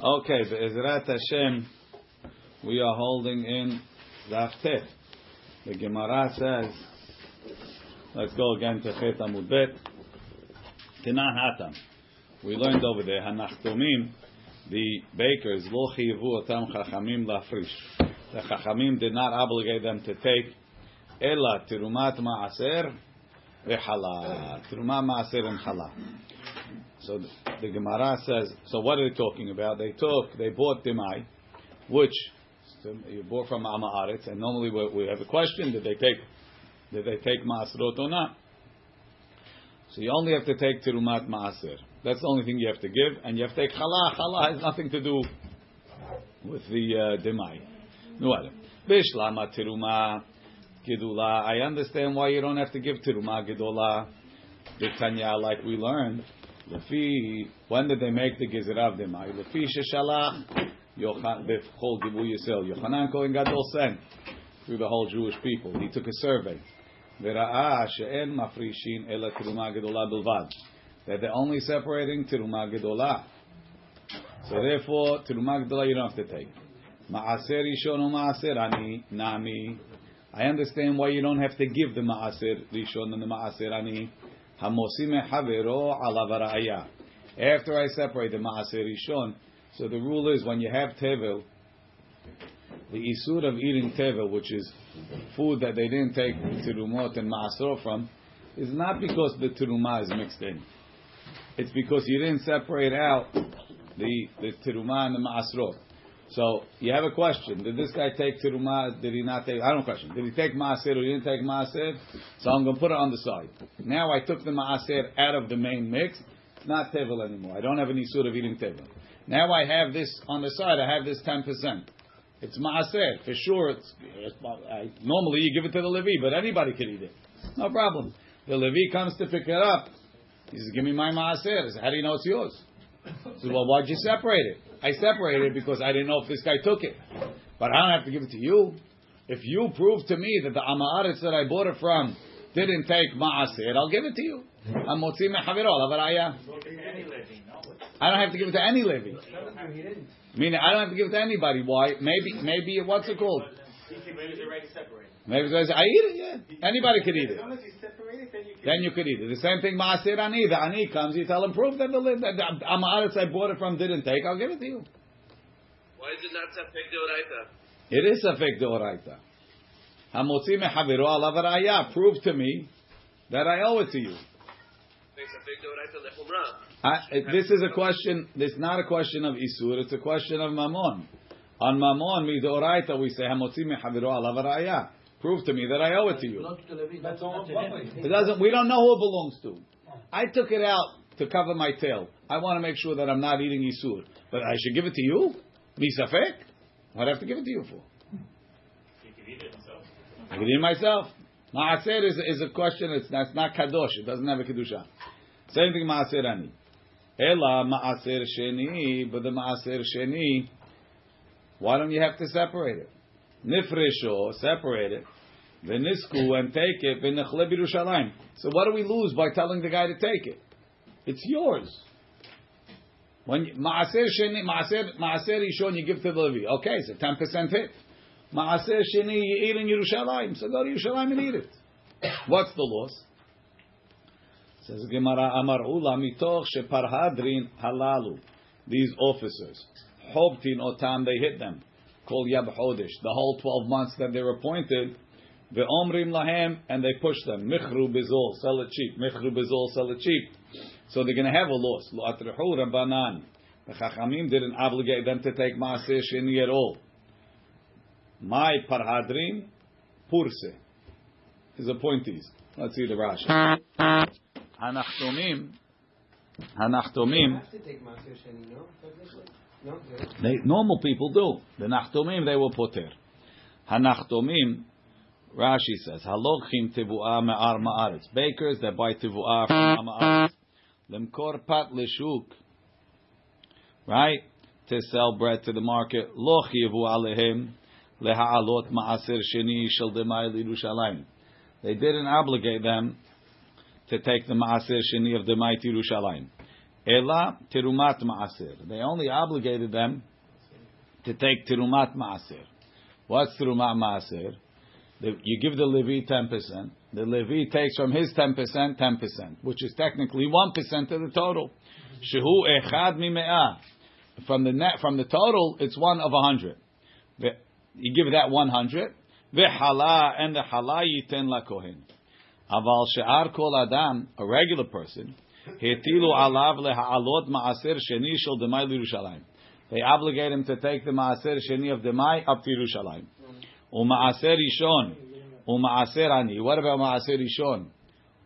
Okay, Be'ezrat Hashem, we are holding in Daf Tet. The Gemara says, let's go again to Chet Amud Bet. Kenan Hatam. We learned over there, Hanachtomim, the bakers, Lo Chivu Otam Chachamim Lafrish. The Chachamim did not obligate them to take Ela Tirumat Ma'aser Ve'Hala. Tirumat Ma'aser and Hala. So the, the Gemara says, so what are they talking about? They took, they bought Demai, which you bought from Amma Aretz, and normally we, we, have a question, did they take, did they take Maasrot or not? So you only have to take Tirumat Maaser. That's the only thing you have to give, and you have to take Chala. Chala has nothing to do with the uh, Demai. Other. Bishlama Tiruma Gedula. I understand why you don't have to give Tiruma. Tanya, like we learned, Lefi, when did they make the Gezerah of Demai? Lefi Sheshalach, Bechol Gibu Yisrael. Yochanan Kohen Gadol sent through the whole Jewish people. He took a survey. V'ra'ah she'en mafrishin ela tiruma gedola bilvad. That they're only separating tiruma gedola. So therefore, tiruma gedola you don't have to take. Ma'aser rishon or ma'aser ani nami. I understand why you don't have to give the ma'aser rishon and the ma'aser ani. After I separate the maaser rishon, so the rule is when you have tevel, the isur of eating tevel, which is food that they didn't take tirumot and maasro from, is not because the tirumah is mixed in. It's because you didn't separate out the the tirumah and the maasro. So you have a question: Did this guy take tiruma? Did he not take? I don't question. Did he take maaser or he didn't take maaser? So I'm going to put it on the side. Now I took the maaser out of the main mix. It's not tevel anymore. I don't have any sort of eating tevel. Now I have this on the side. I have this ten percent. It's maaser for sure. It's, it's I, normally you give it to the levi, but anybody can eat it. No problem. The levi comes to pick it up. He says, "Give me my maaser." How do you know it's yours? He says, "Well, why'd you separate it?" I separated because I didn't know if this guy took it. But I don't have to give it to you. If you prove to me that the Amaretz that I bought it from didn't take Ma'asir, I'll give it to you. I'm Motzi I don't have to give it to any Levi. Meaning, I don't have to give it to anybody. Why? Maybe, maybe, what's it called? Maybe it's always I eat it, yeah. Anybody could eat it. Then you could eat it. The same thing, Maasir Ani. The Ani comes, you tell him, prove that the, lid, that Amaretz I bought it from didn't take, I'll give it to you. Why is it not Safek Deoraita? It is Safek Deoraita. Hamotzi mechaviru alav araya. Prove to me that I owe it to you. I, this is a question. This is not a question of isur. It's a question of mamon. On mamon midoraita, we say hamotzi mechaviru alav araya. Prove to me that I owe it to you. It doesn't. We don't know who it belongs to. I took it out to cover my tail. I want to make sure that I'm not eating isur, but I should give it to you. Misafek. What I have to give it to you for? I can eat it myself. Maaser is, is a question. It's that's not kadosh. It doesn't have a kedusha. Same thing maaser ani. Ela maaser sheni, but the maaser sheni. Why don't you have to separate it? Nifresho, separate it. V'nisku, and take it. V'nechle b'Yerushalayim. So what do we lose by telling the guy to take it? It's yours. When maaser sheni, maaser maaser yishon, you give to the Levi. Okay, it's a ten percent hit. Maaser sheni, you eat in Yerushalayim. So go to Yerushalayim and eat it. What's the loss? Says Gemara Amar Ula mitoch sheparhadrin halalu. These officers, hobtin otam, they hit them. Called Yab Chodesh. The whole twelve months that they're appointed, the Omrim Lahem, and they push them. Michru Bizol, sell it cheap. Michru Bizol, sell it cheap. So they're going to have a loss. Lo atrihu Rabbanan. The Chachamim didn't obligate them to take Maaseh Sheni at all. My Parhadrim, Purse. His appointees. Let's see the Rashi. Hanachtomim. Hanachtomim. They, normal people do. The nachtomim they will poter. Hanachtomim, Rashi says, halochim tevuah me'ar ma'aretz. Bakers that buy tevuah from ma'aretz. Lemkor pat leshuk. Right? To sell bread to the market. Lo chivu alehem leha'alot ma'aser sheni shel demai l'Yerushalayim. They didn't obligate them to take the ma'aser sheni of demai to. Ela tirumat maaser. They only obligated them to take tirumat maaser. What's tirumat maaser? You give the Levi ten percent. The Levi takes from his ten percent ten percent, which is technically one percent of the total. Shehu echad mime'ah. From the net, from the total, it's one of a hundred. You give that one hundred. V'hala and the hala yiten la kohen. Aval she'ar kol adam, a regular person, hetilu alav leha'alot ma'aser sheni shel demai. They obligate him to take the ma'aser sheni of demai up to Yerushalayim. U'ma'aser rishon, u'ma'aser ani. What about ma'aser rishon?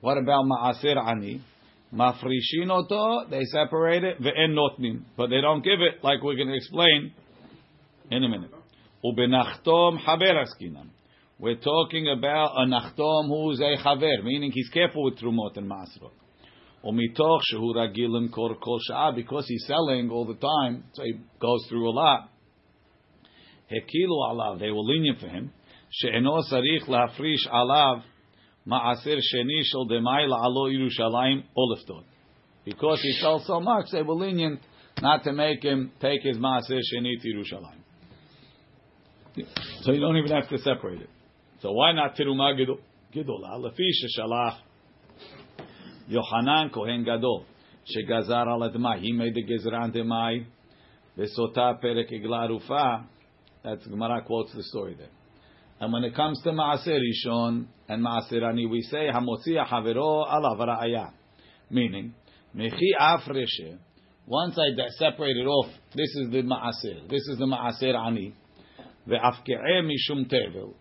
What about ma'aser ani? Mafrishin oto, they separate it, ve'en notnim. But they don't give it, like we're going to explain in a minute. Ubenachtom haber askinam. We're talking about a nachtom who's a chaver, meaning he's careful with trumot and masrot. Because he's selling all the time, so he goes through a lot. Hekilu alav, they were lenient for him. She'eno sarich lafrish alav ma'aser sheni shel demai la'alo Yerushalayim oleftot. Because he sells so much, they were lenient not to make him take his ma'aser sheni to Yerushalayim. So you don't even have to separate it. So why not tiruma gidola? Lefi shalach Yohanan Kohen Gadol shegazar al admai. He made the gezran demai. Vesota perek iglarufa. That's Gemara quotes the story there. And when it comes to Maaser Rishon and Maaser Ani, we say Hamotzi Havero alav ra'aya. Meaning, Mechi afreshe. Once I separate it off, this is the Maaser. This is the Maaser Ani.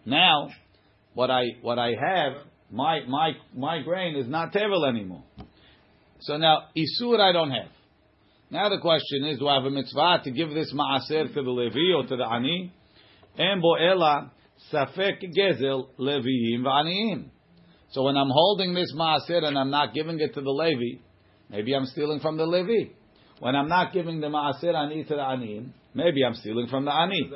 Now, what I what I have, my my my grain is not tevel anymore. So now isur I don't have. Now the question is, do I have a mitzvah to give this maaser to the Levi or to the ani? En ela safek gezel leviim v'aniim. So when I'm holding this maaser and I'm not giving it to the Levi, maybe I'm stealing from the Levi. When I'm not giving the maaser ani to the aniim, maybe I'm stealing from the ani.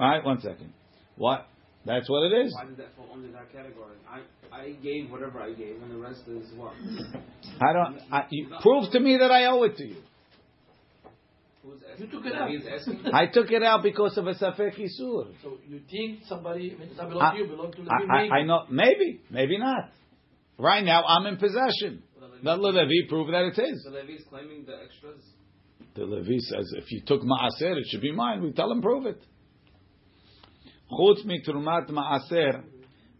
Right, one second. What? That's what it is. Why did that fall under that category? I, I gave whatever I gave, and the rest is what? I don't. I, you, prove to me that I owe it to you. You took it out. I took it out because of a safek isur. So you think somebody it doesn't belong to you, belong to the I, I, I know. Maybe, maybe not. Right now, I'm in possession. Let Levi prove that it is. The Levi is claiming the extras. The Levi says, if you took maaser, it should be mine. We tell him prove it. Chutz mi trumat maaser.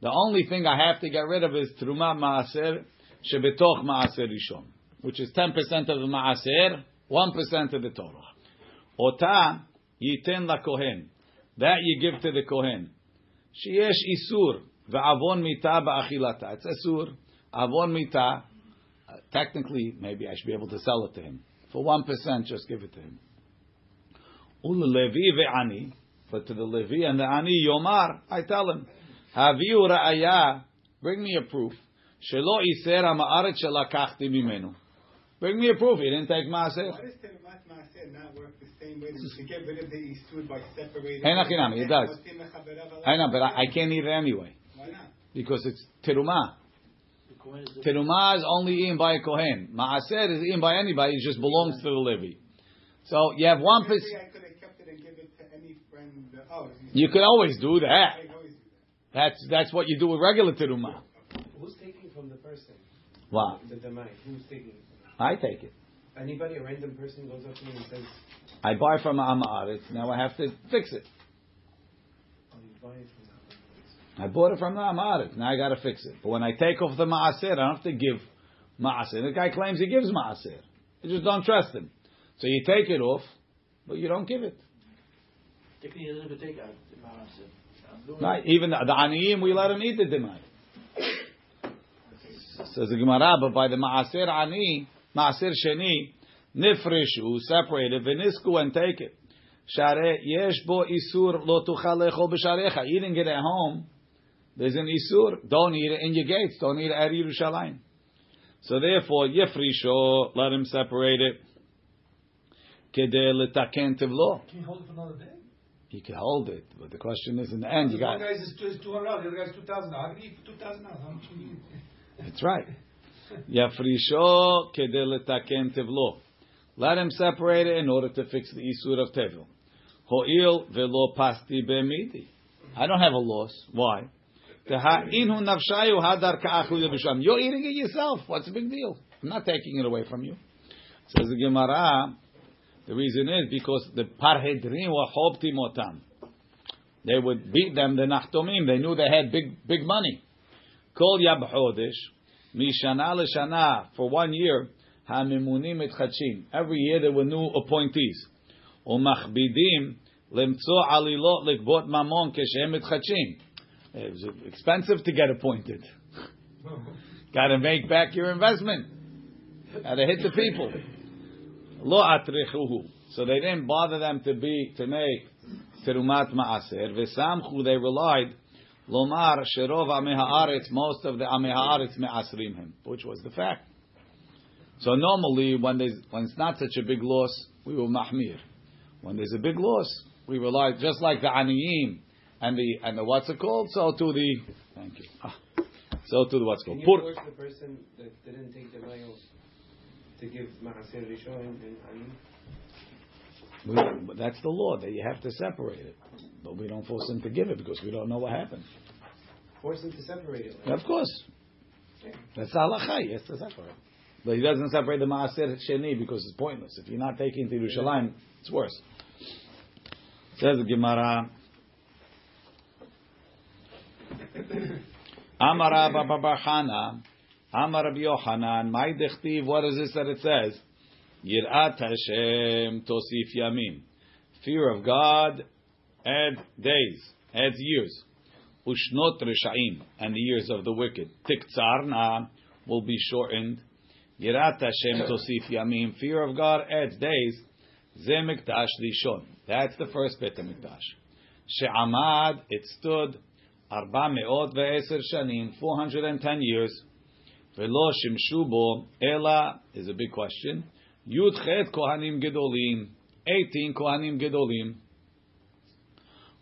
The only thing I have to get rid of is trumat maaser shebetoch maaser rishon, which is ten percent of the maaser, one percent of the Torah. Ota yiten la kohen. That you give to the kohen. Sheyesh isur ve'avon mita ba'achilata. It's isur. Avon mita. Uh, technically, maybe I should be able to sell it to him for one percent. Just give it to him. Ul levi ve'ani. But to the Levi and the Ani Yomar, I tell him, Haviu ra'aya, bring me a proof. Shelo iser ha'ma'aret shelakachti mimenu. Bring me a proof. He didn't take maaser. Why does Teremat Maaser not work the same way to get rid of the Isud by separating? Hey, it does. I know, but I, I can't eat it anyway. Why not? Because it's terumah. Terumah is only eaten by a kohen. Maaser is eaten by anybody. It just belongs to the Levi. So you have one percent. You could always do that. That's that's what you do with regular terumah. Who's taking from the person? What? The demai. Who's taking? I take it. Anybody, a random person goes up to me and says, I buy from Amaretz. Uh, now I have to fix it. oh, you buy it from I bought it from the Amaretz. Now I got to fix it. But when I take off the Maaser, I don't have to give Maaser. The guy claims he gives Maaser. You just don't trust him. So you take it off, but you don't give it. Right, even the, the Aniyim, we let him eat the Dimai. Says the Gemara, but by the Maaser Ani, Maaser Sheni, Nifrishu, separated, Venisku, and take it. Share, Yesh bo Isur, lo tuchal lechol b'sharecha. Eating it at home, there's an Isur. Don't eat it in your gates. Don't eat it at Yerushalayim. So therefore, Yefrisho, let him separate it. Kedeh letaken tivlo. Can you hold it for another day? He can hold it, but the question is, in the end, you got. One guy's is two hundred the other guy's two thousand. How can you two thousand? How much you eat? That's right. Yafrisho kedei letaken tevlo. Let him separate it in order to fix the isur of tevil. Ho'il velo pasti be'midi. I don't have a loss. Why? Teha'inhu nafshayu hadar ka'achlu yabisham. You're eating it yourself. What's the big deal? I'm not taking it away from you. Says the Gemara, the reason is because the parhedrin were hoptim otam. They would beat them, the nachtomim. They knew they had big, big money. Kol yab chodesh, mishana l'shana, for one year, hamimunim etchachim. Every year there were new appointees. Umachbidim, lemtzo alilot lekbot mamon keshem etchachim. It was expensive to get appointed. Got to make back your investment. Got to hit the people. Lo atrichuhu. So they didn't bother them to be to make terumat maaser. V'samchu they relied lomar sherov amei haaretz. Most of the amei haaretz measrim him, which was the fact. So normally when there's when it's not such a big loss, we will mahmir. When there's a big loss, we rely just like the aniyim and the and the what's it called? So to the thank you. Ah, so to the what's Can called you pur. the person that didn't take the mayo to give Maaser Rishon and but That's the law that you have to separate it, but we don't force him to give it because we don't know what happened. Force them to separate it. Like, Of course, that's the halacha. He has to separate, but he doesn't separate the maaser sheni because it's pointless. If you're not taking to Yerushalayim, it's worse. Says the Gemara. Amar Rabba Babachana, Amar Rabbi Yochanan, my dechtiv, what is this that it says? Yirat Hashem tosif yamim. Fear of God add days, adds years. Ushnot reshaim, and the years of the wicked. Tiktzarna will be shortened. Yirat Hashem tosif yamim. Fear of God adds days. Ze mikdash rishon. That's the first Beit HaMikdash. She'amad, it stood, arba me'ot ve'eser shanim, 410 years. Velo shimshu bo, ela, is a big question. Yud kohanim gedolim, 18 kohanim gedolim.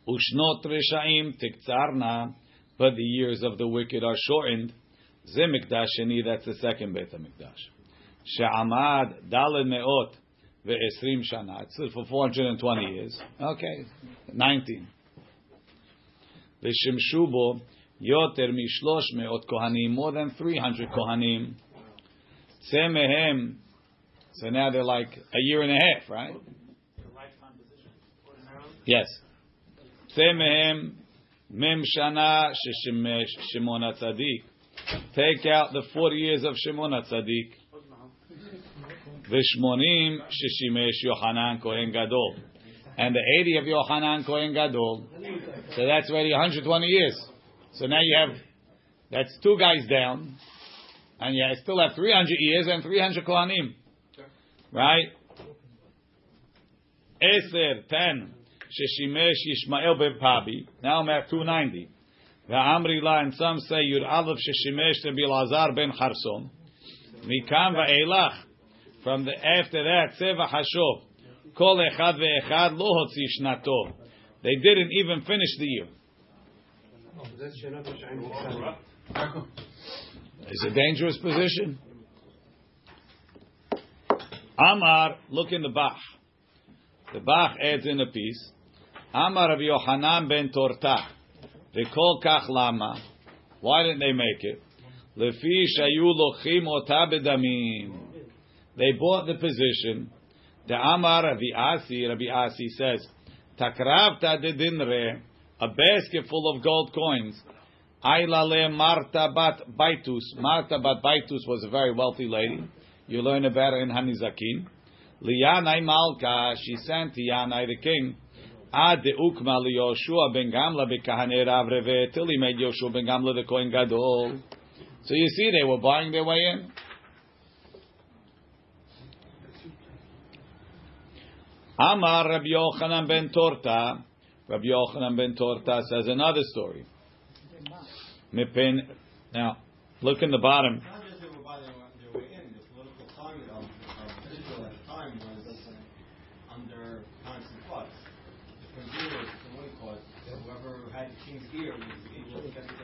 Ushnot reshaim tiktzarna, but the years of the wicked are shortened. Ze mikdash that's the second Beit HaMikdash. She'amad daled me'ot ve'esrim shana. It's for 420 years. Okay, 19. V'shimshu bo yoter mishlosh me'ot kohanim, more than 300 kohanim. Tzeh mehem, so now they're like a year and a half, right? Yes. Tzeh mehem mem shana sheshimesh Shimon HaTzadik. Take out the 40 years of Shimon HaTzadik. V'shmonim sheshimesh Yohanan Kohen Gadol. And the 80 of Yohanan Kohen Gadol. So that's already 120 years. So now you have, that's two guys down. And you still have 300 years and 300 Kohanim. Right? Eser, 10. Sheshimesh Yishmael ben Pabi. Now I'm at 290. Va'amri la, and some say Sheshimesh Rabbi Lazar ben Charsom. Mikam va'elach. From the after that, Seva Hashov. Kol echad ve'echad lo hotzi shnato. They didn't even finish the year. That's Shenat Rishon Titzarna. It's a dangerous position. Amar, look in the Bach. The Bach adds in a piece. Amar of Yohanan ben Torta. They call kach lama. Why didn't they make it? Lefi shayu lochim ota. They bought the position. The Amar Rabbi Asi, Rabbi Asi says, Takravta de dinre, a basket full of gold coins. Ailale Marta bat Baitus. Marta bat Baitus was a very wealthy lady. You learn about her in Hanizakin. Liyanai Malka, she sent Yanai the king. Ad Ukma Yoshua ben Gamla bekahane Rav Reve, till he made Yoshua ben Gamla the Kohen Gadol. So you see, they were buying their way in. Amar Rabbi Yochanan ben Torta. Rabbi Yochanan ben Torta says another story. Now, look in the bottom. Not just they were by their, their way in, the political climate of, of Israel at the time was under constant flux. The one cause, whoever had the king's ear was able to get to the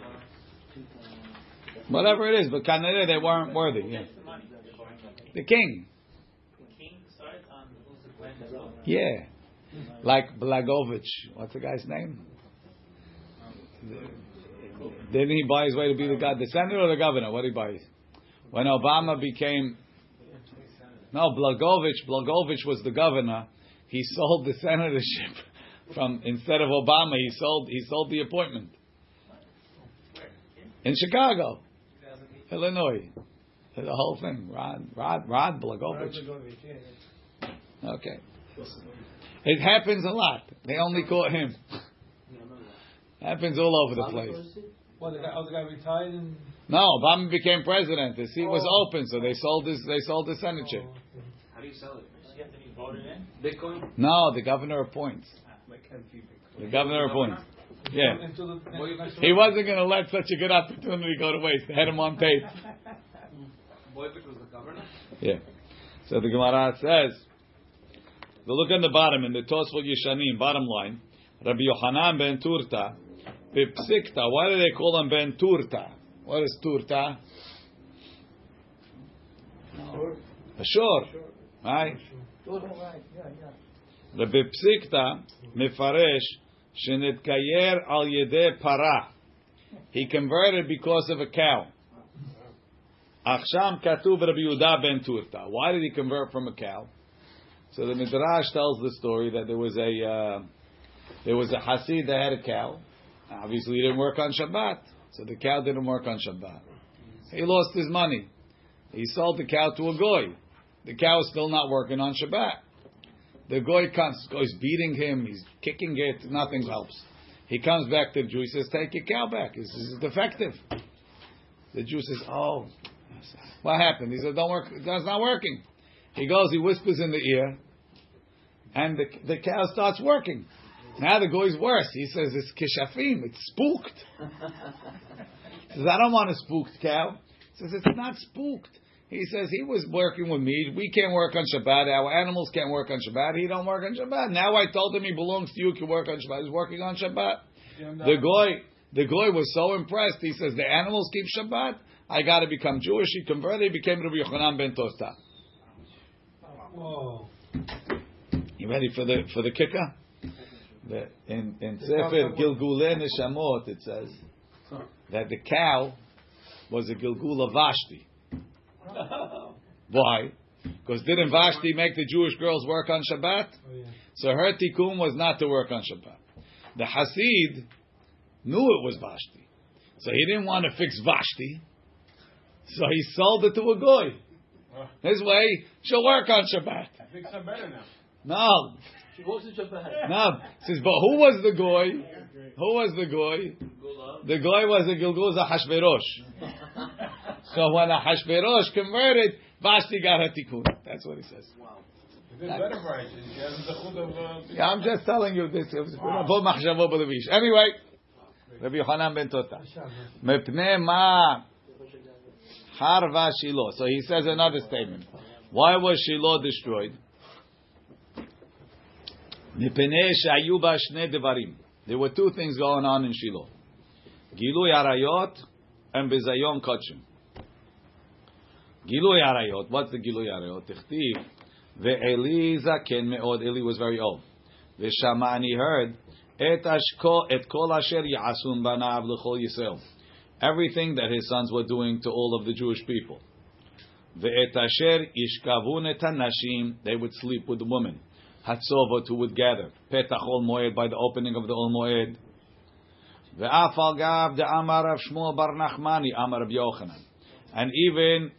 Whatever it is, but Kanere they weren't worthy. Yeah. The money that they're borrowing. The king. The king starts on who's the land as well. Yeah. Like Blagojevich. What's the guy's name? Didn't he buy his way to be the god, the senator or the governor? What did he buy? When Obama became no Blagojevich, Blagojevich was the governor. He sold the senatorship from instead of Obama. He sold he sold the appointment in Chicago, Illinois. The whole thing, Rod Rod Rod Blagojevich. Okay, it happens a lot. They only caught him. Happens all over the place. What, the guy, oh, the guy retired and. No, Obama became president. The seat was oh. open, so they sold his they sold the senatorship. Oh, How do you sell it? You have to be voted in. Bitcoin? No, the governor appoints. Ah, like can't. The governor appoints. Yeah. Into the, He wasn't going to let such a good opportunity go to waste. They had him on tape. Boyvik was the governor? Yeah. So the Gemara says, we look at the bottom in the Tosfot Yeshanim, bottom line. Rabbi Yohanan ben Turta, Pipsikta. Why do they call him ben Turta? What is Turta? Ashur, right? Rabbi Psikta mefaresh shenetkayer al yedeh para. He converted because of a cow. Achsham katuv Rabbi Yehuda ben Turta. Why did he convert from a cow? So the Midrash tells the story that there was a uh, there was a Hasid that had a cow. Obviously, he didn't work on Shabbat, so the cow didn't work on Shabbat. He lost his money. He sold the cow to a goy. The cow is still not working on Shabbat. The goy comes, goes beating him. He's kicking it. Nothing helps. He comes back to the Jew. He says, "Take your cow back. This is defective." The Jew says, "Oh, what happened?" He says, "Don't work. That's not working." He goes. He whispers in the ear, and the the cow starts working. Now the goy's worse. He says, "It's kishafim. It's spooked." He says, "I don't want a spooked cow." He says, "It's not spooked." He says he was working with me. We can't work on Shabbat. Our animals can't work on Shabbat. He don't work on Shabbat. Now I told him he belongs to you. Can work on Shabbat. He's working on Shabbat. The goy, the goy was so impressed. He says the animals keep Shabbat. I got to become Jewish. He converted. He became Rabbi Yochanan ben Torta. Whoa. You ready for the for the kicker? The, in in Sefer Gilgulei Neshamot it says that the cow was a Gilgul of Vashti. Why? Because didn't Vashti make the Jewish girls work on Shabbat? Oh, yeah. So her tikkun was not to work on Shabbat. The Hasid knew it was Vashti, so he didn't want to fix Vashti. So he sold it to a goy. His way, she'll work on Shabbat. I think I'm better now. No, She goes to Shabbat. no. Says, but who was the goy? Who was the goy? The goy was the Gilgul Hashverosh. So when Achashverosh converted, Vashti got her tikkun. That's what he says. It's a better variety. She has the chut of. Uh, Yeah, I'm just telling you this. It was Bo machshavo b'levish. Anyway, Rabbi Yochanan ben Tota. Mepnei ma harva Shiloh. So he says another statement. Why was Shiloh destroyed? There were two things going on in Shiloh. Gilui arayot and bizayon kachim. Gilui arayot. What's the gilui arayot? Tichtiv. Ve'eli zaken me'od. Eli was very old. Ve'shama and he heard et ashko et kol asher yasun banav l'chol Yisrael. Everything that his sons were doing to all of the Jewish people. Ve'et asher yishkavun et hanashim. They would sleep with the women. Hatzovot who would gather. Petach ol moed by the opening of the ol moed. Ve'af al gav de amar Rav Shmuel bar Nachmani amar Rav. And even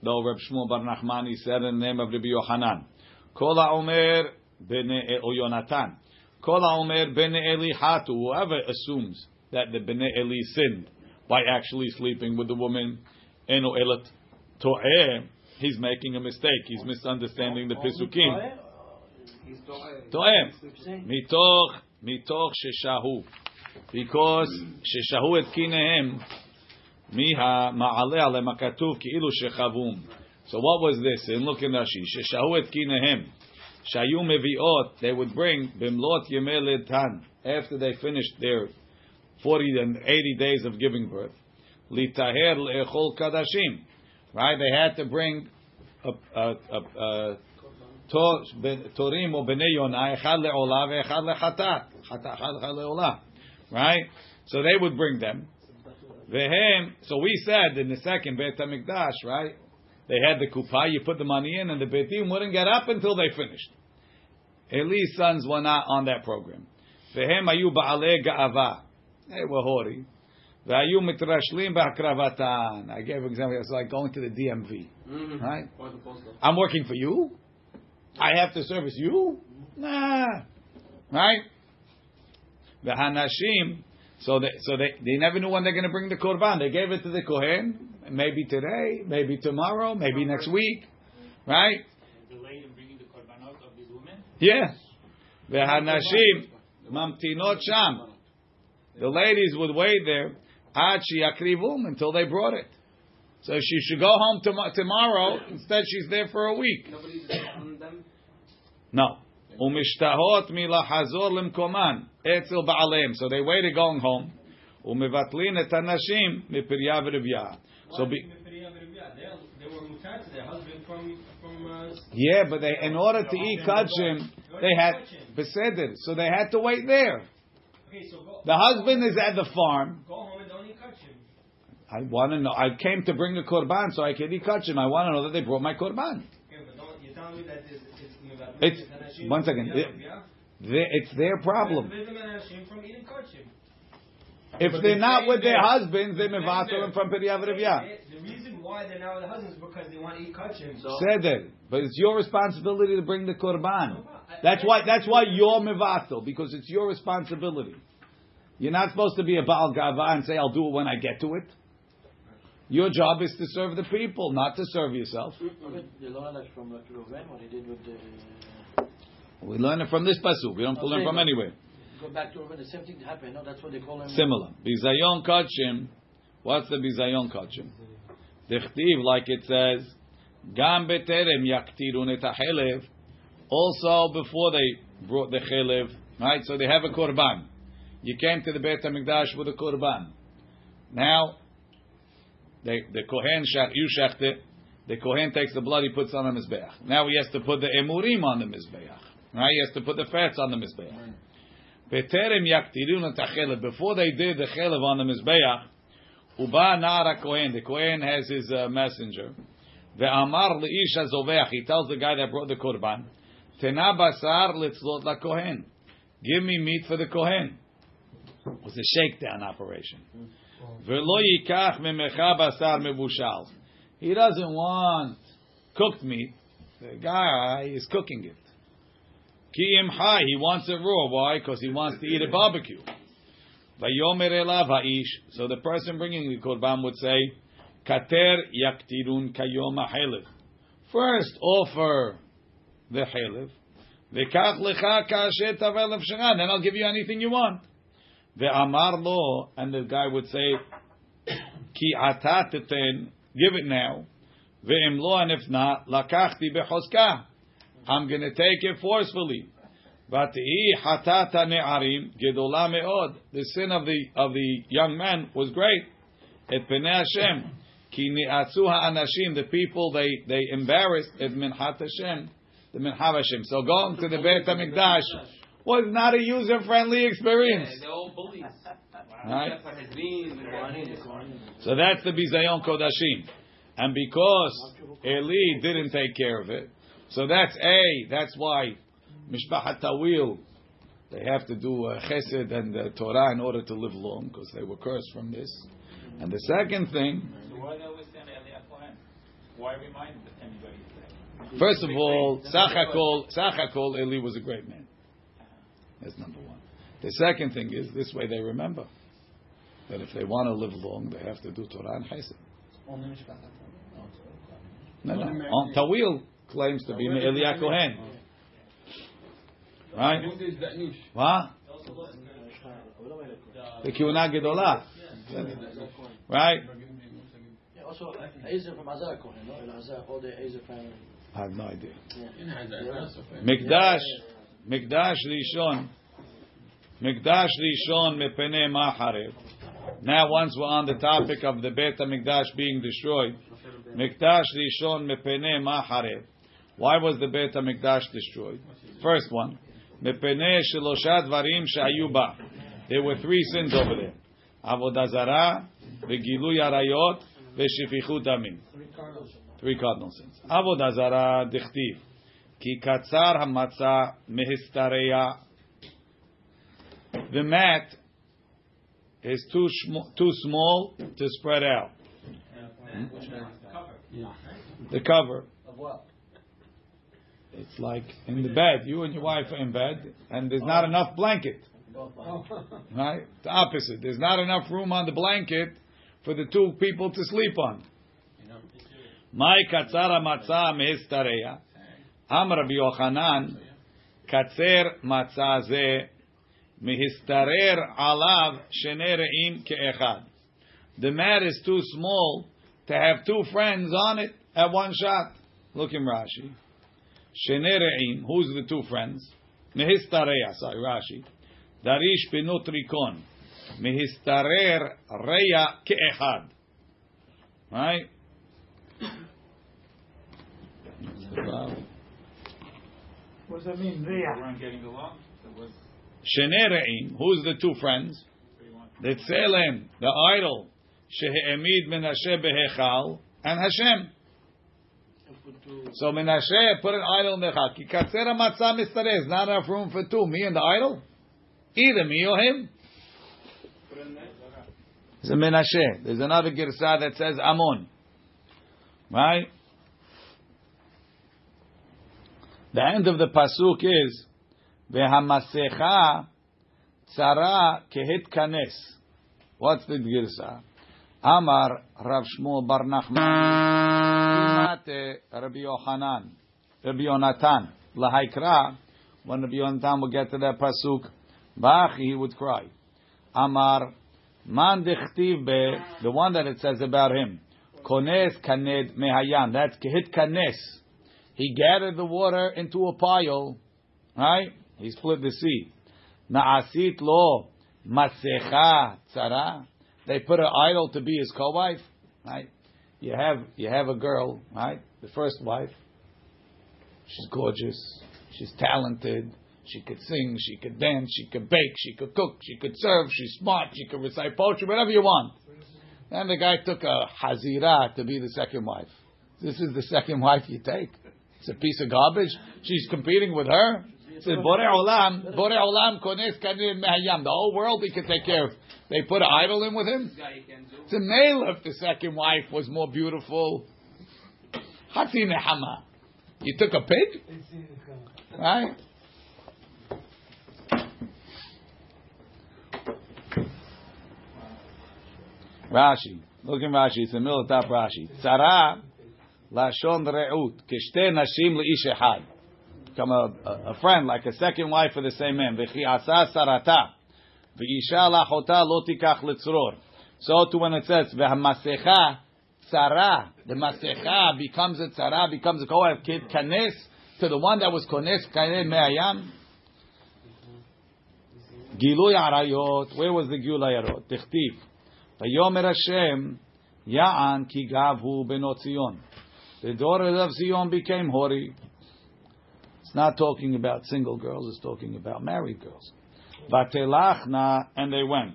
though Rav Shmuel bar Nachmani said in the name of Rabbi Yochanan, Kol ha'omer bene Yonatan, Kol ha'omer bene Eli hatu, whoever assumes that the bene Eli sinned by actually sleeping with the woman, eno elat to'eh, he's making a mistake. He's misunderstanding the Pisukim. To'eh. Mitoch, mitoch sheshahu. Because sheshahu et kinehem, miha ma'ale alem hakatuv ki'ilu shechavum. So what was this? And look in Rashi. Sheshahu et kinehem. Shayu meviot, they would bring bimlot yemei tan after they finished their 40 and 80 days of giving birth. litaher le'echol kadashim. Right? They had to bring a, torim or bnei yonah echad le'olah ve'echad le'chatat. Echad le'olah. Right? So they would bring them. Vehem. So we said in the second Beit Hamikdash, right? They had the kupa. You put the money in, and the beitim wouldn't get up until they finished. Eli's sons were not on that program. Vehem ayu ba'alei ga'ava. They were haughty. Ve'ayu mitrashlim ba'akravatan. I gave an example. It's like going to the DMV, Mm-hmm. right? I'm working for you. I have to service you. Nah, right? The hanashim. So they, so they, they never knew when they're going to bring the korban. They gave it to the kohen. Maybe today, maybe tomorrow, maybe next week, right? Delay in bringing the korbanot of these women. Yeah. The hanashim mamtinot sham. The ladies would wait there ad yakrivum until they brought it. So she should go home tom- tomorrow. Instead, she's there for a week. Nobody's on them. No. ומשתהות מלחזור למקומן אצל בעליהם. So they waited going home. ומבטלין את הנשים מפריה ורבייה. So be, They, they were mutar to their husband from from. Uh, yeah, but they, in order to eat kachim, they had beseder. So they had to wait there. okay, so go The husband is at the farm. go home and don't eat kachim. I want to know. I came to bring a korban so I can eat kachim. I want to know that they brought my korban. Okay, but don't you're telling me that it's It's it's, one second. It- they- It's their problem. from eating kachim. If they're not with their husbands, they mevatel them from Piriya V'Rivya. The reason why they're not with their husbands because they want to eat kachim. So Seder. But it's your responsibility to bring the korban. That's why. That's why you're mevatel because it's your responsibility. You're not supposed to be a baal gava and say, "I'll do it when I get to it." Your job is to serve the people, not to serve yourself. Okay, they learn that from like Reuven, what he did with the. We learn it from this pasuk. We don't have to learn from anywhere. Go back to Reuven, the same thing happened. No, that's what they call him. Similar. Bizayon kachim. What's the bizayon kachim? Dichtiv, like it says, gam beterem yaktirun et hachelev. Also, before they brought the chelev, right? So they have a korban. You came to the Beit Hamikdash with a korban. Now, they, the kohen shach, you shacht it. The kohen takes the blood, he puts on the mizbeach. Now he has to put the emurim on the mizbeach. Right? He has to put the fats on the mizbeach. Beterem yaktirun et hachelev. Before they did the chelev on the mizbeach, uba nar kohen. The kohen has his uh, messenger. Ve'amar leish hazoveach. He tells the guy that brought the korban, tena basar litzlot la kohen. Give me meat for the kohen. It was a shakedown operation. Ve'lo yikach memecha basar mebushal. He doesn't want cooked meat. The guy is cooking it. Ki imchai, he wants it raw. Why? Because he wants to eat a barbecue. Vayomer elav ha'ish. So the person bringing the korban would say, Kater yaktirun kayom ha'chelev. First offer the chelev. V'kach lecha ka'asher tavel efsheran. Then I'll give you anything you want. Ve'amar lo. And the guy would say, Ki ata teten. Give it now. Ve'im lo. And if not, lakachti bechoska. I'm going to take it forcefully. Vatihi hatata ne'arim gedola me'od. The sin of the of the young man was great. Et penei Hashem ki ni'atzu ha'anashim. The people they they embarrassed et minhat Hashem, the minhav Hashem. So going to the Beit Hamikdash was not a user friendly experience. they're all bullies. Right? Except for Hezrin and So that's the bizayon kodashim, and because Eli didn't take care of it, so that's a. That's why mishpachat tawil they have to do uh, chesed and uh, Torah in order to live long because they were cursed from this. And the second thing, So why they always send Eliyahu Kohen? Why remind anybody? first of all, Sachakol Sachakol Eli was a great man. That's number one. The second thing is this way they remember that if they want to live long, they have to do Torah and chesed. No, no. On Tawil claims to be Eliyahu Kohen. Right? What? The Kiuna Gedolah. Right? Yeah, also, uh, Ezer from Azar Kohen, no? El all the Ezer family. I have no idea. Mikdash, Mikdash Rishon, Mikdash Rishon mepene maharev. Now, once we're on the topic of the Beit HaMikdash being destroyed, Mikdash Rishon Mepene Mahare. Why was the Beit HaMikdash destroyed? First one, Mepene Shelosha Dvarim Shayu Ba. There were three sins over there. Avodah Zarah, V'Gilui Arayot, V'Shifichut Damim. Three cardinal sins. Avodah Zarah Dichtiv. Ki Katzar Hamatza Mehistareya. The mat is too, too small to spread out. The cover. Of what? It's like in the bed. You and your wife are in bed, and there's not enough blanket. Right? The opposite. There's not enough room on the blanket for the two people to sleep on. My katzara matzah. Am Rabbi Yochanan katzer matzah ze mehistarer alav shene re'im ke'echad. The mat is too small to have two friends on it at one shot. Look in Rashi. Shene re'im. Who's the two friends? Mehistareya. Sorry, Rashi. Darish pinut rikon. Mehistarer reya ke'echad. Right? What does that mean? We weren't getting along. So what's Shene. Who's the two friends? what do you want? The tzelem, the idol. Shehe'emid Menashe behechal. And Hashem. So Menashe put an idol in the chal. Ki katzera matzah mistareh. not enough room for two. Me and the idol? Either me or him. It's a Menashe. There's another girsa that says Amon. Right? The end of the pasuk is Vehamasecha tzara kehit kanes. What's the girsa? Amar Rav Shmuel Bar Nachman Imate Rabbi Yochanan Rabbi Yonatan. Lahaikra when Rabbi Yonatan will get to that pasuk Bach he would cry. Amar Man dichtiv be the one that it says about him Kones kaned mehayam that's kehit kanes. He gathered the water into a pile right? He split the sea Na'asit lo masecha tzara they put an idol to be his co-wife, right? You have you have a girl, right? The first wife. She's gorgeous. She's talented. She could sing. She could dance. She could bake. She could cook. She could serve. She's smart. She could recite poetry. Whatever you want. Then the guy took a hazira to be the second wife. This is the second wife you take. It's a piece of garbage. She's competing with her. Said Borei Olam, Borei Olam kones kanim mehayam. The whole world he could take care of. They put an idol in with him. It's a male if the second wife was more beautiful. Hatzi nehama. You took a pig, right? Rashi. Look in Rashi. It's the middle of top Rashi. Tzara lashon re'ut. Kishte nashim le'ish echad. Become a, a, a friend, like a second wife for the same man. V'chi asa sarata. V'isha lachota lo tikach litzror. So too when it says v'hamasecha tzara, the masecha becomes a tzara, becomes a kohev kid kanes to the one that was kones kanes me'ayam. Gilui arayot. Where was the gilui arayot? Tichtiv. Vayomer Hashem Ya'an ki gavhu benot Zion. The daughters of Zion became hori. It's not talking about single girls. It's talking about married girls. Vatelachna, and they went.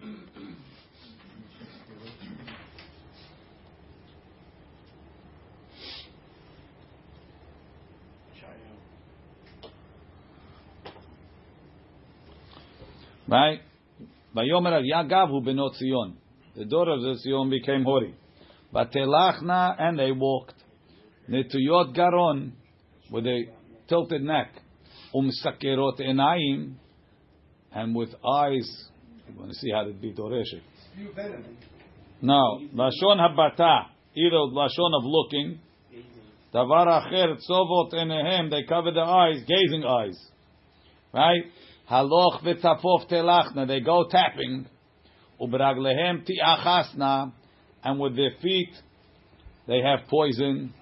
Right? Vayomer Yagav benot Zion. The daughter of the Zion became hori. Vatelachna, and they walked. Netuyot garon, with a tilted neck. Umsakerot enayim, and with eyes. You want to see how to be doreshet. No, lashon habata, either lashon of looking. Davar acher tzovot enehem, they cover their eyes, gazing eyes. Right? Haloch v'tafof telachna, they go tapping. Ubraglehem tiachasna, and with their feet, they have poison.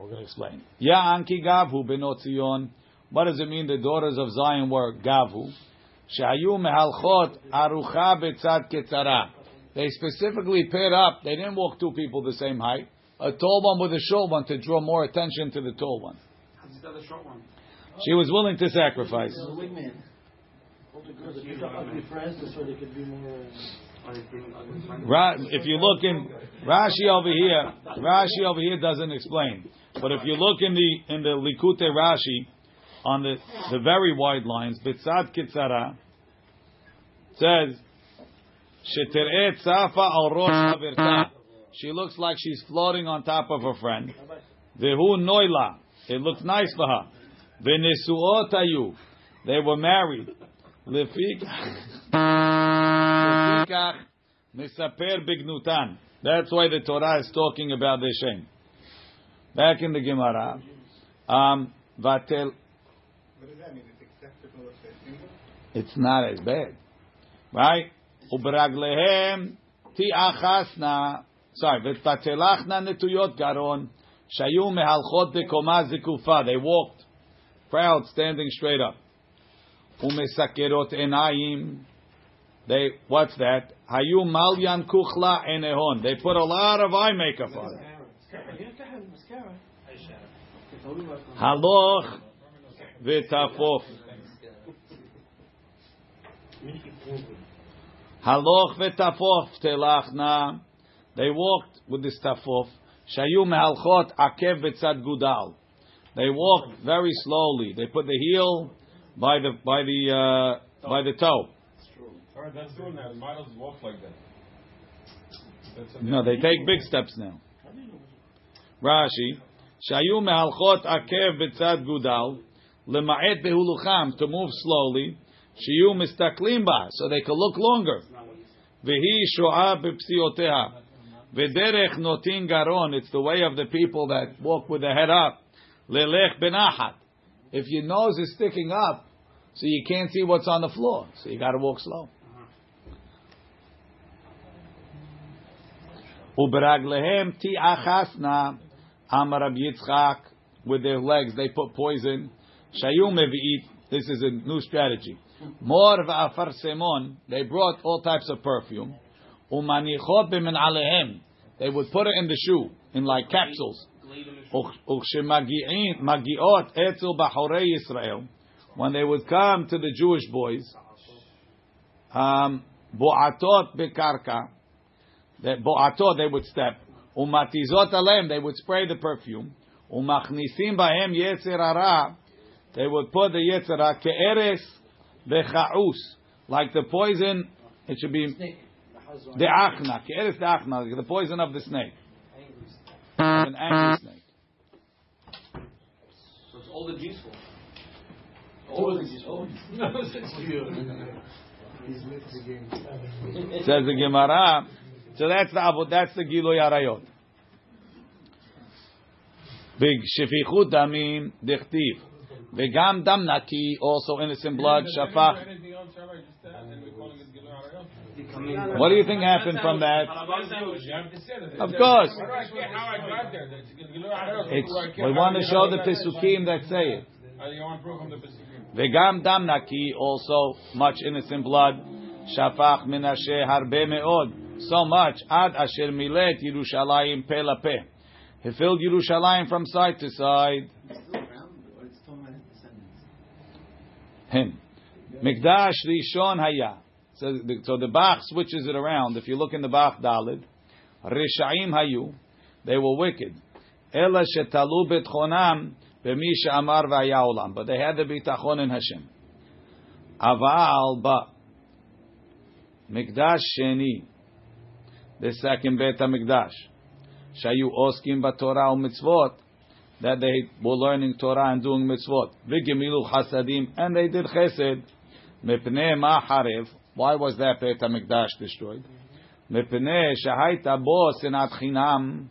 We're going to explain. Ya anki gavhu benot Zion. What does it mean? The daughters of Zion were gavhu. Shayu mehalchot arucha betzad ketzara. they specifically paired up. They didn't walk two people the same height. A tall one with a short one to draw more attention to the tall one. He's the short one. She was willing to sacrifice. Ra- if you look in Rashi over here, Rashi over here doesn't explain. But if you look in the in the Likute Rashi on the the very wide lines, Bitzad Kitzara says Shetir'eh tzafa al rosh. She looks like she's floating on top of her friend. Vehu noila. It looks nice for her. Venesuot ayu. They were married. Lefik. Lefikach misaper bignutan. That's why the Torah is talking about the Shem. Back in the Gemara, um, vatel. What does that mean? It's acceptable if they're single? It's not as bad, right? Ubraglehem tiachasna. Sorry, v'tatelachna netuyot garon shayu mehalchot dekoma zikufa. They walked, proud, standing straight up. They what's that? Hayu malyan kuchla enehon. They put a lot of eye makeup on. Haloch v'tafof. Haloch v'tafof telachna. They walked with this tafof. Shayu mehalchot akev b'tzad gudal. They walked very slowly. They put the heel by the by the uh, by the toe. All right, that's doing that. Models walk like that. No, they take big steps now. Rashi, shayu mehalchot akev b'tzad gudal, lema'et behulucham, to move slowly, shiyu mistaklim ba, so they can look longer. V'hi sho'a b'psioteha, v'derech notin garon, it's the way of the people that walk with the head up, lelech benachat. If your nose is sticking up, so you can't see what's on the floor, so you got to walk slow. Uberaglehem ti achasna Amar Yitzchak with their legs they put poison. Shayum. This is a new strategy. Mor va'afar semon. They brought all types of perfume. Umanichot b'min alehem. They would put it in the shoe in like capsules. Ukshemagi'in magiot etzel b'chorei Yisrael. When they would come to the Jewish boys, um, boatot bekarka. That boatot they would step. Umatizot alem they would spray the perfume. Umachnisim bahem yetzer hara. They would put the yetzer ke'eres bechaus like the poison. It should be the achna ke'eres the achna like the poison of the snake. An angry snake. So it's all the useful. Always, always. Says the Gemara. So that's the avod. That's the giloy arayot. Big shefichut damim dichtiv. Vegam dam naki, also innocent blood, shafach. Anything else, Rabbi? Just that, and we're calling it Gilui Arayot? What do you think happened from that? You have to say that. Of course. How do I get how I got there? That's Gilui Arayot. It's, Where I get- we want to show the pesukim that say it. Uh, You want to prove from the Pesukim. Vegam dam naki, also much innocent blood. Shafach minashe harbe meod. So much. Ad asher milet Yerushalayim pe la. He filled Yerushalayim from side to side. Him. Mikdash Rishon Haya. So the, so the Bach switches it around. If you look in the Bach Dalid, Rishaim Hayu, they were wicked. Ela shetalu betchonam b'mi she'amar v'haya olam. But they had the bitachon in Hashem. Aval ba. Mikdash Sheni. The second Beit HaMikdash. Shayu oskim b'Torah u'mitzvot. That they were learning Torah and doing mitzvot. V'gemilu chasadim. And they did chesed. Mepnei ma'harev. Why was that Beit HaMikdash destroyed? Mepnei shahaita bo sinat chinam.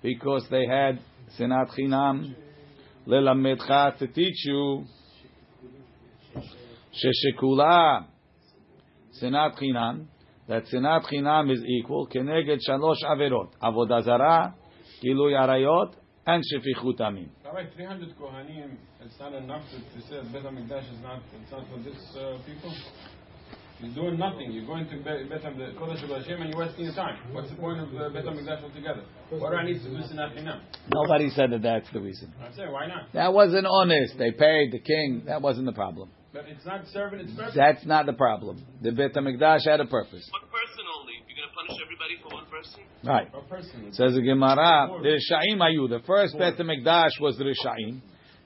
Because they had sinat chinam. Lelamedcha to teach you. Sheshekula. Sinat chinam. That sinat chinam is equal. Keneged shalosh averot. Avodah. Gilui arayot. And shefichut amim. Rabbi, 300 Kohanim, it's not enough to, to say that Beit HaMikdash is not, it's not for this uh, people? You're doing nothing. You're going to Be- Bet Hashem and you're wasting your time. What's the point of uh, Bet HaMikdash altogether? What do I need to do Sinat Chinam? Nobody said that that's the reason. I say, why not? That wasn't honest. They paid the king. That wasn't the problem. But it's not serving its purpose. That's not the problem. The Beit HaMikdash had a purpose. One person only. You're going to punish everybody for one person? Right. A person. Says the Gemara, the Risha'im ayu. The first Beit HaMikdash was the Risha'im.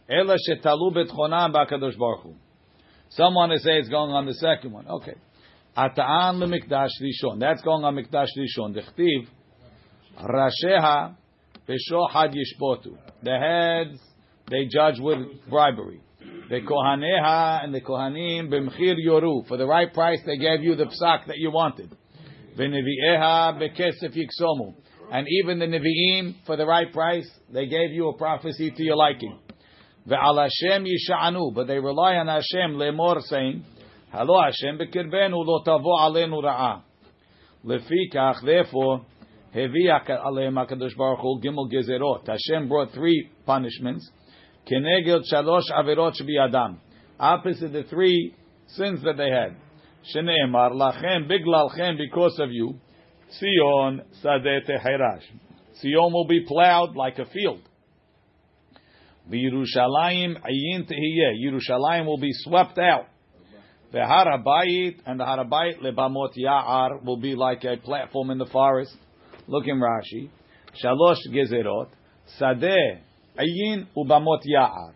Ela shetalu betchonam ba'kadosh baruch Hu. Some want to say it's going on the second one. Okay. Ata'an leMikdash Rishon. That's going on Mikdash Rishon. Dechtiv, Rasheha b'shohad yishpotu. The heads, they judge with bribery. The Kohaneha and the Kohanim b'mchir yoru. For the right price, they gave you the psak that you wanted. V'nevi'eha b'kesef yiksomu. And even the Nevi'im, for the right price, they gave you a prophecy to your liking. Ve'al Hashem yisha'anu. But they rely on Hashem, lemor, saying, Hello Hashem, b'kirbenu lo tavo alenu ra'ah. Lefikach, therefore, Hevi aleim HaKadosh Baruch Hu gimel gezerot. Hashem brought three punishments. Kenegel shalosh averot adam. Opposite the three sins that they had. Shneemar lachem biglalchem because of you. Sion sadeh teherash. Sion will be plowed like a field. V'Yerushalayim ayin tehiyeh. Yerushalayim will be swept out. The Harabayit and the Harabayit lebamot ya'ar will be like a platform in the forest. Look in Rashi. Shalosh gezerot. Sadeh ayin ubamot ya'ar.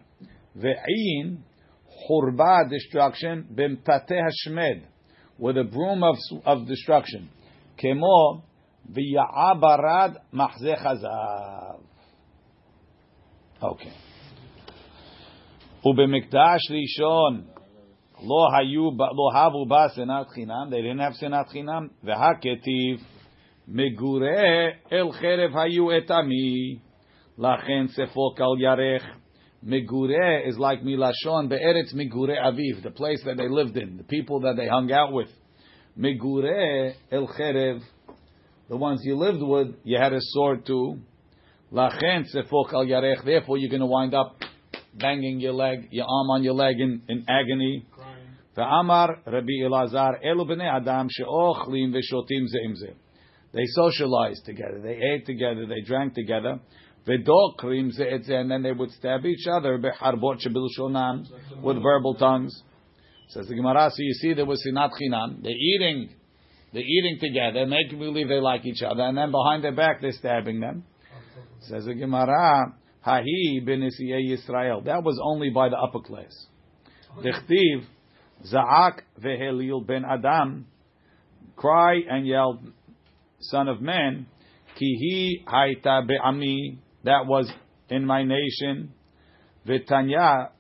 Ve'ayin hurba destruction bimtateh hashmed with a broom of of destruction. Kemo v'ya'abarad mahzeh chazav. Okay. ובמקדש ראשון לא היו, לא הבו בה שנאת חינם, they didn't have שנאת חינם, והכתיב מגורי אל חרב היו את עמי, לכן ספוק על ירך. Megure is like Milashon, Be'eretz Megure Aviv, the place that they lived in, the people that they hung out with. Megure El Cherev, the ones you lived with, you had a sword too. Lachen Sefok Al Yarech, therefore you're going to wind up banging your leg, your arm on your leg in, in agony. Ve'amar Rabbi Elazar, Elu b'nei Adam she'ochlim ve'shotim ze'im ze. They socialized together, they ate together, they drank together. Ve'dokrim ze'et ze, and then they would stab each other be'harbot shebilshonam, with verbal tongues. Says the Gemara, so you see there was sinat chinam. They're eating, they're eating together, making believe they like each other, and then behind their back they're stabbing them. Says the Gemara, Hahi ben Yisrael. That was only by the upper class. Dichtiv, Za'ak vehelil ben Adam, cry and yelled, son of man, Kihi haita be'ami, that was in my nation. V'tanya,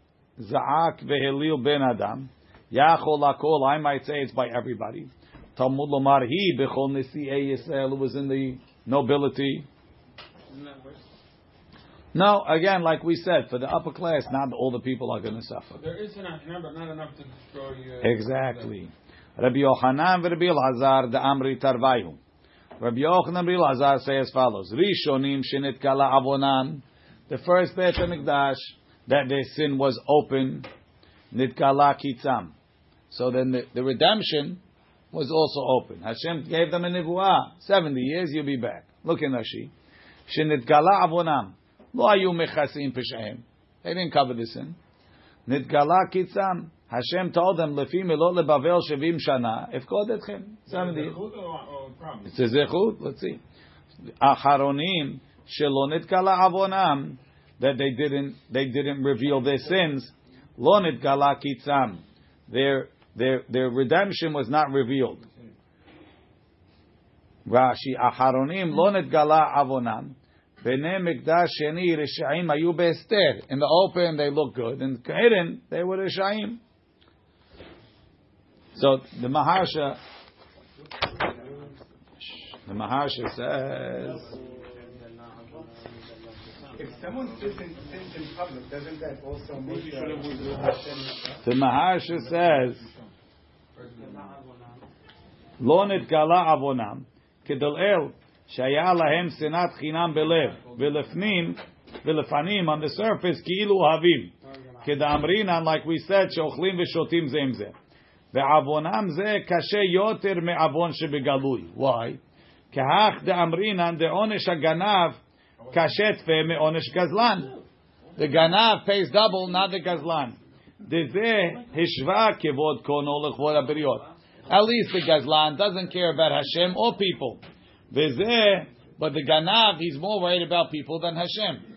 Za'ak vehelil ben Adam, Yachol lakol, I might say it's by everybody. Talmud lomar hi bechol nesi'ei Yisrael, was in the nobility. No, again, like we said, for the upper class, not all the people are going to suffer. There is enough, but not enough to destroy. Uh, Exactly. Rabbi Yochanan and Rabbi Elazar the Amri Tarvayu. Rabbi Yochanan Rabbi say as follows: Rishonim shenit kala avonan. The first Beit Hamikdash that their sin was open, nitkala kitzam. So then the, the redemption was also open. Hashem gave them a nivuah. Seventy years, you'll be back. Look in Rashi. Shenitkala avonam. Lo ayu mechasim peshaim. They didn't cover the sin. Nitgala kitzam. Hashem told them, "Lefi melot lebavel shevim shana." If etchem seventy. years. Zechut or, or? It's a zechut. Let's see. Acharonim shelo nitkala avonam that they didn't they didn't reveal their sins. Lo nitkala kitzam. Their their their redemption was not revealed. Rashi acharonim lo nitgala avonam. Bnei mikdash sheni rishaim ayu beester. In the open they look good. In hidden they were rishaim. So the Maharsha, the Maharsha says, If someone sins in, sins in public, doesn't that also make the Hashem? the Maharsha says, לא נתגלה עוונם, כדלאל שהיה להם שנאת חינם בלב, ולפנים, ולפנים, on the surface, כאילו אוהבים. כדאמרינן, like we said, שאוכלים ושותים זה עם זה. ועוונם זה קשה יותר מעוון שבגלוי. Why? כהך דאמרינן דעונש הגנב קשה תפה מעונש גזלן. The ganav pays double, not the gazlan. דזה השווה כבוד קונו לכבוד הבריות. At least the gazlan doesn't care about Hashem or people. וזה, but the ganav, he's more worried about people than Hashem.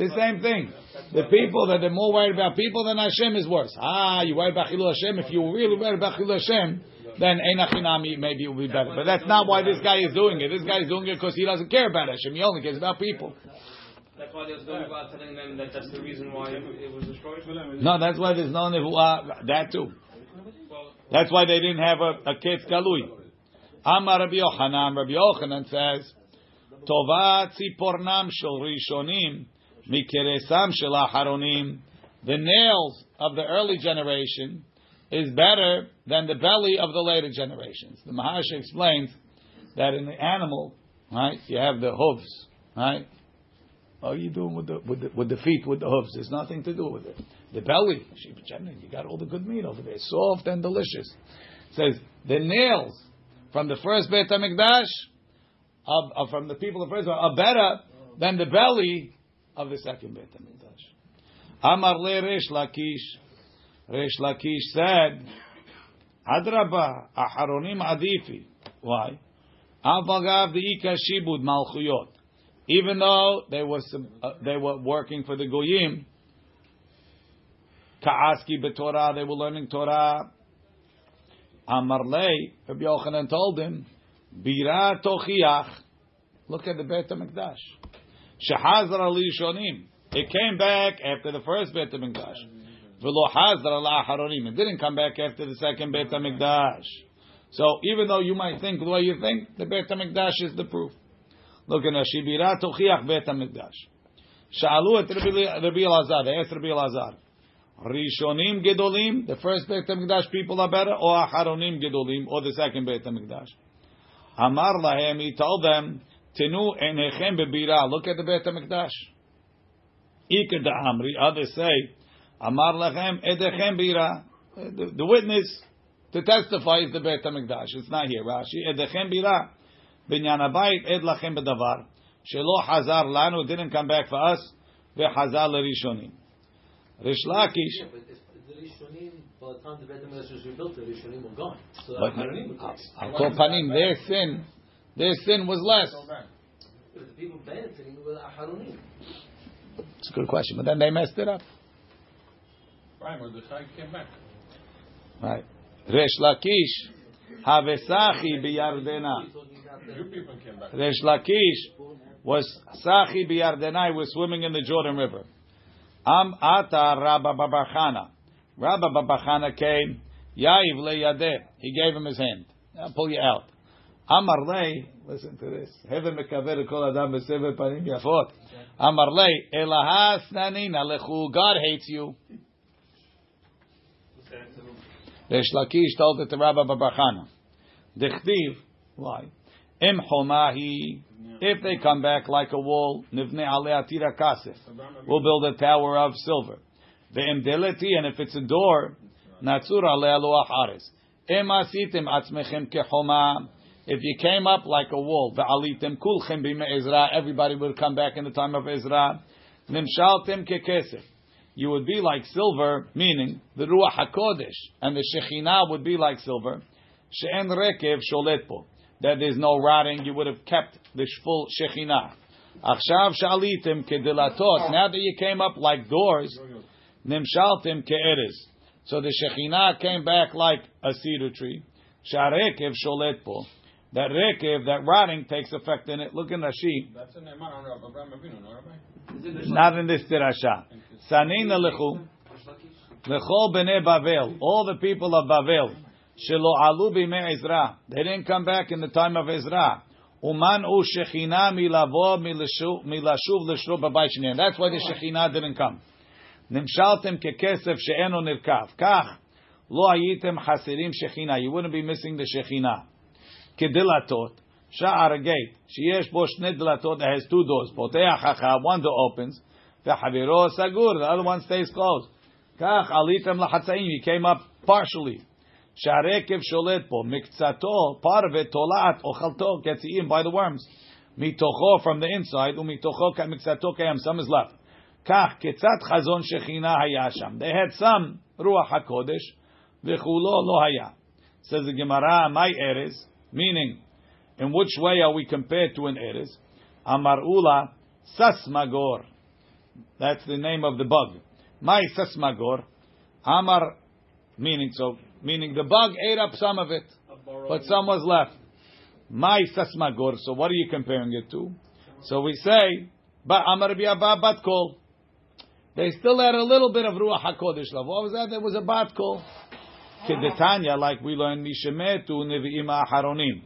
The same thing. The people that are more worried about people than Hashem is worse. Ah, you worry about Chilul Hashem. If you really worry about Chilul Hashem, then Einachinami maybe will be better. But that's not why this guy is doing it. This guy is doing it because he doesn't care about Hashem. He only cares about people. That's why there's no about telling them that that's the reason why it was destroyed. No, that's why there's no nevuah. That too. That's why they didn't have a, a ketz galui. Amar Rabbi Yochanan. Rabbi Yochanan says, "Tova tzipornam shel rishonim mikeresam shel aharonim." The nails of the early generation is better than the belly of the later generations. The Maharsha explains that in the animal, right, you have the hooves, right. What are you doing with the, with the with the feet with the hooves? There's nothing to do with it. The belly, you got all the good meat over there, soft and delicious. It says the nails from the first Beit Hamikdash, from the people of first are better than the belly of the second Beit Hamikdash. Amar le Resh Lakish. Resh Lakish said, Adraba aharonim adifi. Why? Avagav Ika Shibud Malchuyot. Even though they were uh, they were working for the goyim, ka'aski b'Torah, they were learning Torah. Amarlei, Rabbi Yochanan told him, bira tochiach. Look at the Beit Hamikdash. Shehazar Shonim. It came back after the first Beit Hamikdash. V'lo hazar la'aharonim. It didn't come back after the second Beit Hamikdash. So even though you might think the way you think, the Beit Hamikdash is the proof. Look at Shibira Tochiach Bet HaMikdash. Sha'alu et Rabbi Elazar. They asked Rabbi Elazar. Rishonim Gedolim, the first Beit HaMikdash people are better, or Acharonim Gedolim, or the second Beit HaMikdash. Amar Lahem, he told them, Tenu enechem bebira. Look at the Beit Hamikdash. Iker da amri. Others say, Amar lachem edechem bira. The witness to testify is the Beit Hamikdash. It's not here. Rashi edechem bira. Binyan abayit ed lachem bedavar. Shelo hazar lanu didn't come back for us. Vehazar lerishonim. Rish Lakish. Rishonim, by the time the Beit Hamikdash was rebuilt, the Rishonim were gone. So but, Al Kopanim, their sin their sin was less. It was the people benefiting were the It's a good question, but then they messed it up. Right, Resh Lakish, Havesachi biyardena. Resh Lakish was Sachi biyardena, was swimming in the Jordan River. Am Ata Rabba Babachana. Rabba Babachana came, Yaiv le He gave him his hand. Now pull you out. Amar lei. Listen to this. Heaven mekaver kol adam b'sever panim yafot. Amar lei. Elahas nanina lechu. God hates you. Resh Lakish told it to Rabba Babachana. Dechtiv. Why? Im homahi. If they come back like a wall, nivne alei atira kasef. We'll build a tower of silver. Ve'im deleti, and if it's a door, natsur alei aluach ares. Im asitim atzmechem kehoma. If you came up like a wall, ve'alitim kulchem b'ime Ezra, everybody would come back in the time of Ezra. Nimshaltim kekesef. You would be like silver, meaning the Ruach HaKodesh, and the Shekhinah would be like silver. She'en rekev sholet that there's no rotting, you would have kept the full Shekhinah. Achshav shalitim kedilatot. Now that you came up like doors, nimshaltim ke'eres. So the Shekhinah came back like a cedar tree. Sharekev sholet po. That rekev, that rotting takes effect in it. Look in Rashi. That's in Neymar on Abraham Avinu, no, Rabbi? Not in this tirasha. Sanina lechu. Lechol bnei Bavel. All the people of Bavel. Shelo alu b'imei Ezra. They didn't come back in the time of Ezra. Uman u shechina milavo milashuv l'shro b'bayit shneim. That's why the shechina didn't come. Nimshaltem kekesef she'eno nirkav. Kach lo hayitem chasirim shechina. You wouldn't be missing the shechina Kedilatot. Sha'ar gate. Sheyesh bo shne dilatot that has two doors. Poteach hacha. One door opens. V'chaviro sagur. The other one stays closed. Kach alitem lachatzayim. You came up partially. שהרקב שולט פה, מקצתו, פרווה, תולעת, אוכלתו, gets eaten by the worms. מתוכו from the inside, ומתוכו מקצתו קיים, some is left. כך, כיצד חזון שכינה היה שם? They had some רוח הקודש, וכולו לא היה. Says the Gemara, my eres, meaning, in which way are we compared to an eres? Amar Ula, Sasmagor. That's the name of the bug. My Sasmagor. Amar, meaning so, meaning the bug ate up some of it, but some was left. My Sasmagor. So what are you comparing it to? So we say, Ba Amar Biaba Bat Kol. They still had a little bit of Ruach HaKodesh love. What was that? There was a Bat Kol. Kedetanya, like we learned, Mishemetu Nevi'im Aharonim.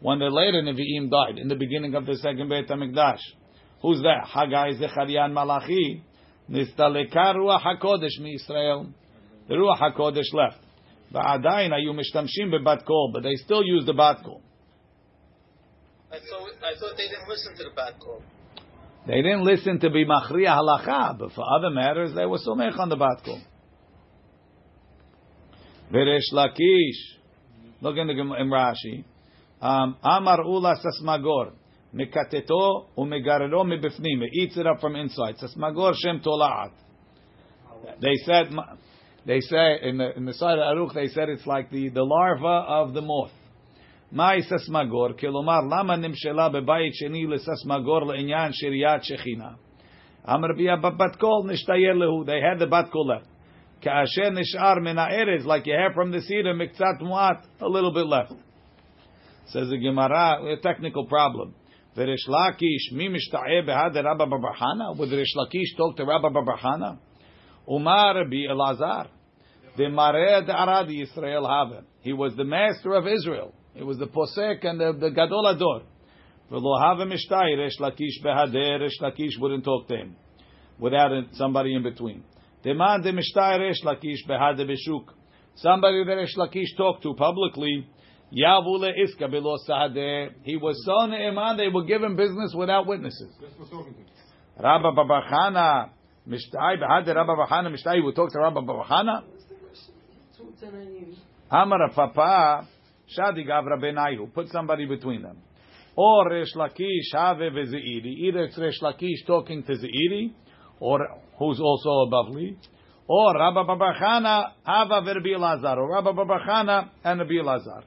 When the later Nevi'im died, in the beginning of the second Beit HaMikdash. Who's that? Haggai, Zechariah, and Malachi. Nistaleka Ruach HaKodesh mi-Israel. The Ruach HaKodesh left. ועדיין היו משתמשים בבת קול, but they still use the bat kol. I thought, I thought they didn't listen to the bad call. They didn't listen to be machriya halacha, but for other matters, they were somech on the bat kol. Veresh Lakish. Look in the Gem- in Rashi. Um, Amar ula sasmagor. Mekateto umegarelo mibifnim. It eats it up from inside. Sasmagor shem tolaat. They said, they say in the in the side of Aruch, they said it's like the, the larva of the moth. מהי ססמגור? כלומר, למה נמשלה בבית שני לססמגור לעניין שריית שכינה? אמר בי בבת קול נשתייר להו. They had the bat kol left. Ka'asher nishar min ha'eretz, like you have from the cedar, miktzat muat, a little bit left. Says the Gemara, a technical problem. V'rish Lakish, mi mishta'eh behad Rabba Barbahana? Would Rish Lakish talk to Rabba Barbahana? Umar Rabbi Elazar, the Mared Aradi Israel Haven. He was the master of Israel. He was the posek and the, the gadol ador. V'lo Haven mishta'eh, Rish Lakish behad, Rish Lakish wouldn't talk to him without somebody in between. Demand demishtai Resh Lakish behad beshuk. Somebody that Resh Lakish talked to publicly, Yavule iska below. He was so ne'eman, they were given business without witnesses. Rabba Babachana, Mishtai, behad Rabba Babachana, Mishtai, we talked to Rabba Babachana. Amar Papa, Shadi Gavra Benayu, put somebody between them. Or Resh Lakish, Have Vezeiri. Either it's Resh Lakish talking to Zeiri, or who's also above Lee, or Rabba Babachana, Hava Verbi Lazar, or Rabba Babachana and Rabbi Lazar.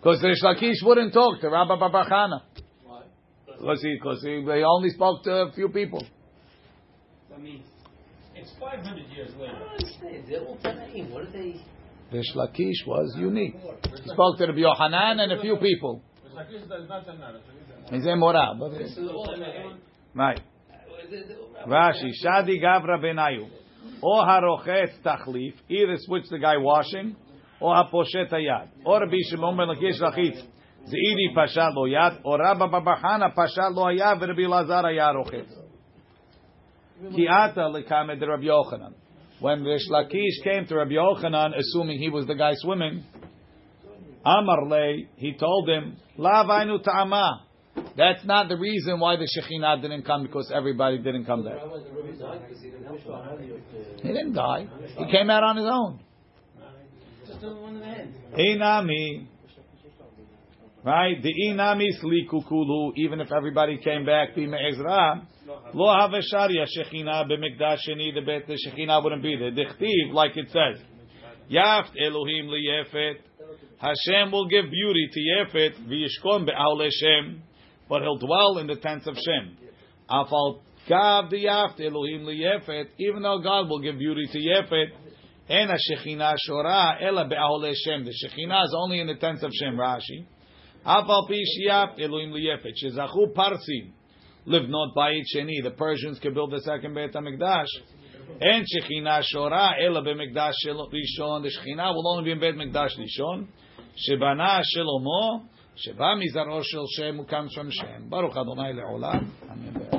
Because Resh Lakish wouldn't talk to Rabba Babachana. Why? Because he, because he, they only spoke to a few people. I mean, it's 500 years later. They're all Tanaim. What are they? Resh Lakish was unique. He spoke to Rabbi Yohanan and a few people. It's like this, not an He's a moral, but This is all Tanaim. right. Rashi, Shadi Gavra Benayu. Or Harochet Tachlif, either switch the guy washing, or Haposhet Hayad. Or Rabbi Shimon Ben Lakish Lachitz, Zeidi Pashat Lo Yad, or Rabba Babachana Pashat Lo Hayad, Rabbi Lazar Hayad Rochet. Ki ata lekamed Rabbi Yochanan. When Rish Lakish came to Rabbi Yochanan, assuming he was the guy swimming, Amar Le, he told him, La vainu ta'ama. That's not the reason why the Shekhinah didn't come because everybody didn't come there. He didn't die. He came out on his own. Inami. Right? The inami sliku kulu, even if everybody came back, bima Ezra, lo havesharia shechina b'mikdash sheni, the bet the shechina wouldn't be there. Dichtiv, like it says, yaft Elohim liyefet, Hashem will give beauty to Yefet, v'yishkon be'aule Shem, but he'll dwell in the tents of Shem. Elohim liyefet, even though God will give beauty to Yefet, and Shem. The shechina is only in the tents of Shem. Rashi. Elohim liyefet. Live not by it sheni. The Persians could build the second Beit HaMikdash. And shechina shora ela be'mikdash rishon. The shechina will only be in Beit Mikdash rishon. Shebana Shelomo. Sheba mizaro shel Shem who comes from Shem. Baruch Adonai le'olam. Amen.